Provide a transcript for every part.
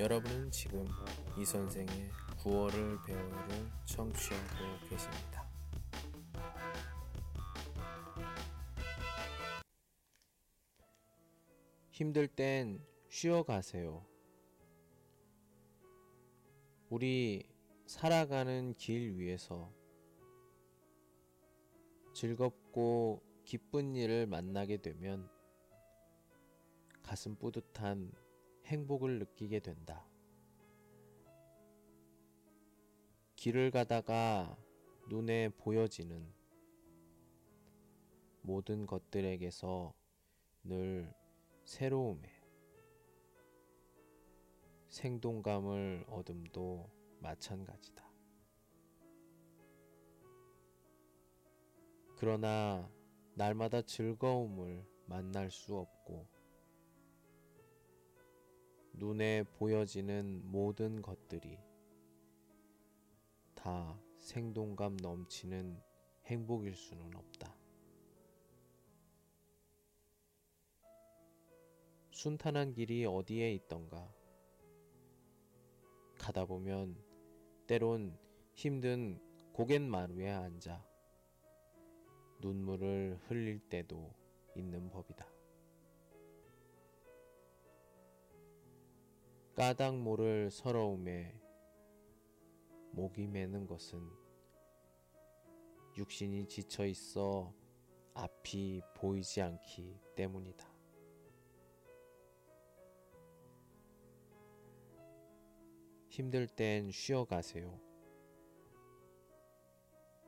여러분은 지금 이 선생의 9월을 배우를 청취하고 계십니다. 힘들 땐 쉬어가세요. 우리 살아가는 길 위에서 즐겁고 기쁜 일을 만나게 되면 가슴 뿌듯한 행복을 느끼게 된다. 길을 가다가 눈에 보여지는 모든 것들에게서 늘 새로움에 생동감을 얻음도 마찬가지다. 그러나 날마다 즐거움을 만날 수 없고 눈에 보여지는 모든 것들이 다 생동감 넘치는 행복일 수는 없다. 순탄한 길이 어디에 있던가. 가다 보면 때론 힘든 고갯마루에 앉아 눈물을 흘릴 때도 있는 법이다. 까닭 모를 서러움에 목이 매는 것은 육신이 지쳐 있어 앞이 보이지 않기 때문이다. 힘들 땐 쉬어가세요.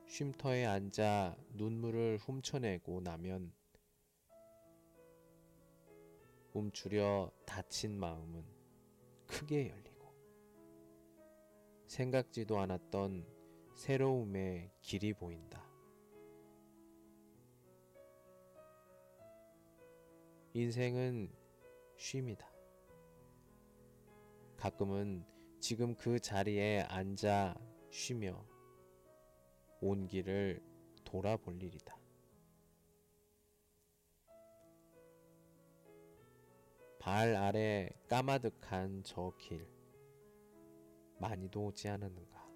쉼터에 앉아 눈물을 훔쳐내고 나면 움츠려 다친 마음은 크게 열리고 생각지도 않았던 새로움의 길이 보인다. 인생은 쉼이다. 가끔은 지금 그 자리에 앉아 쉬며 온 길을 돌아볼 일이다. 발 아래 까마득한 저 길, 많이도 오지 않았는가?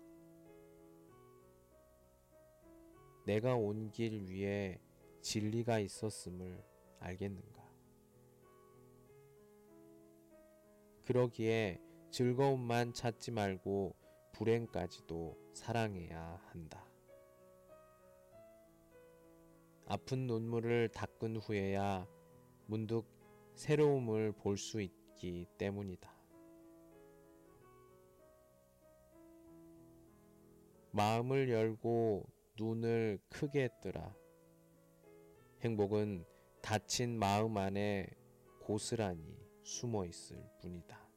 내가 온 길 위에 진리가 있었음을 알겠는가? 그러기에 즐거움만 찾지 말고 불행까지도 사랑해야 한다. 아픈 눈물을 닦은 후에야 문득 새로움을 볼 수 있기 때문이다. 마음을 열고 눈을 크게 뜨라. 행복은 닫힌 마음 안에 고스란히 숨어 있을 뿐이다.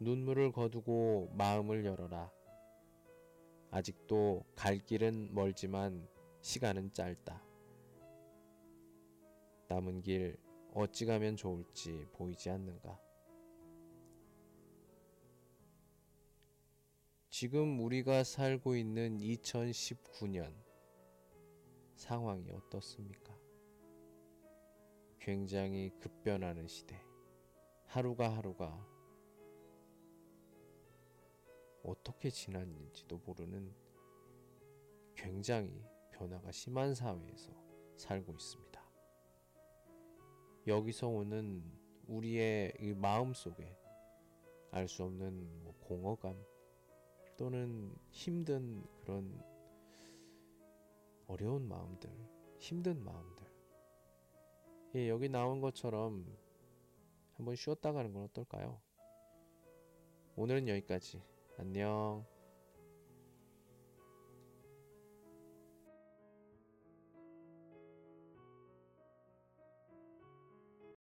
눈물을 거두고 마음을 열어라. 아직도 갈 길은 멀지만 시간은 짧다. 남은 길 어찌 가면 좋을지 보이지 않는가? 지금 우리가 살고 있는 2019년 상황이 어떻습니까? 굉장히 급변하는 시대. 하루가 하루가 어떻게 지났는지도 모르는 굉장히 변화가 심한 사회에서 살고 있습니다. 여기서 오는 우리의 이 마음 속에 알 수 없는 뭐 공허감 또는 힘든 그런 어려운 마음들, 힘든 마음들. 예, 여기 나온 것처럼 한번 쉬었다 가는 건 어떨까요? 오늘은 여기까지. 안녕.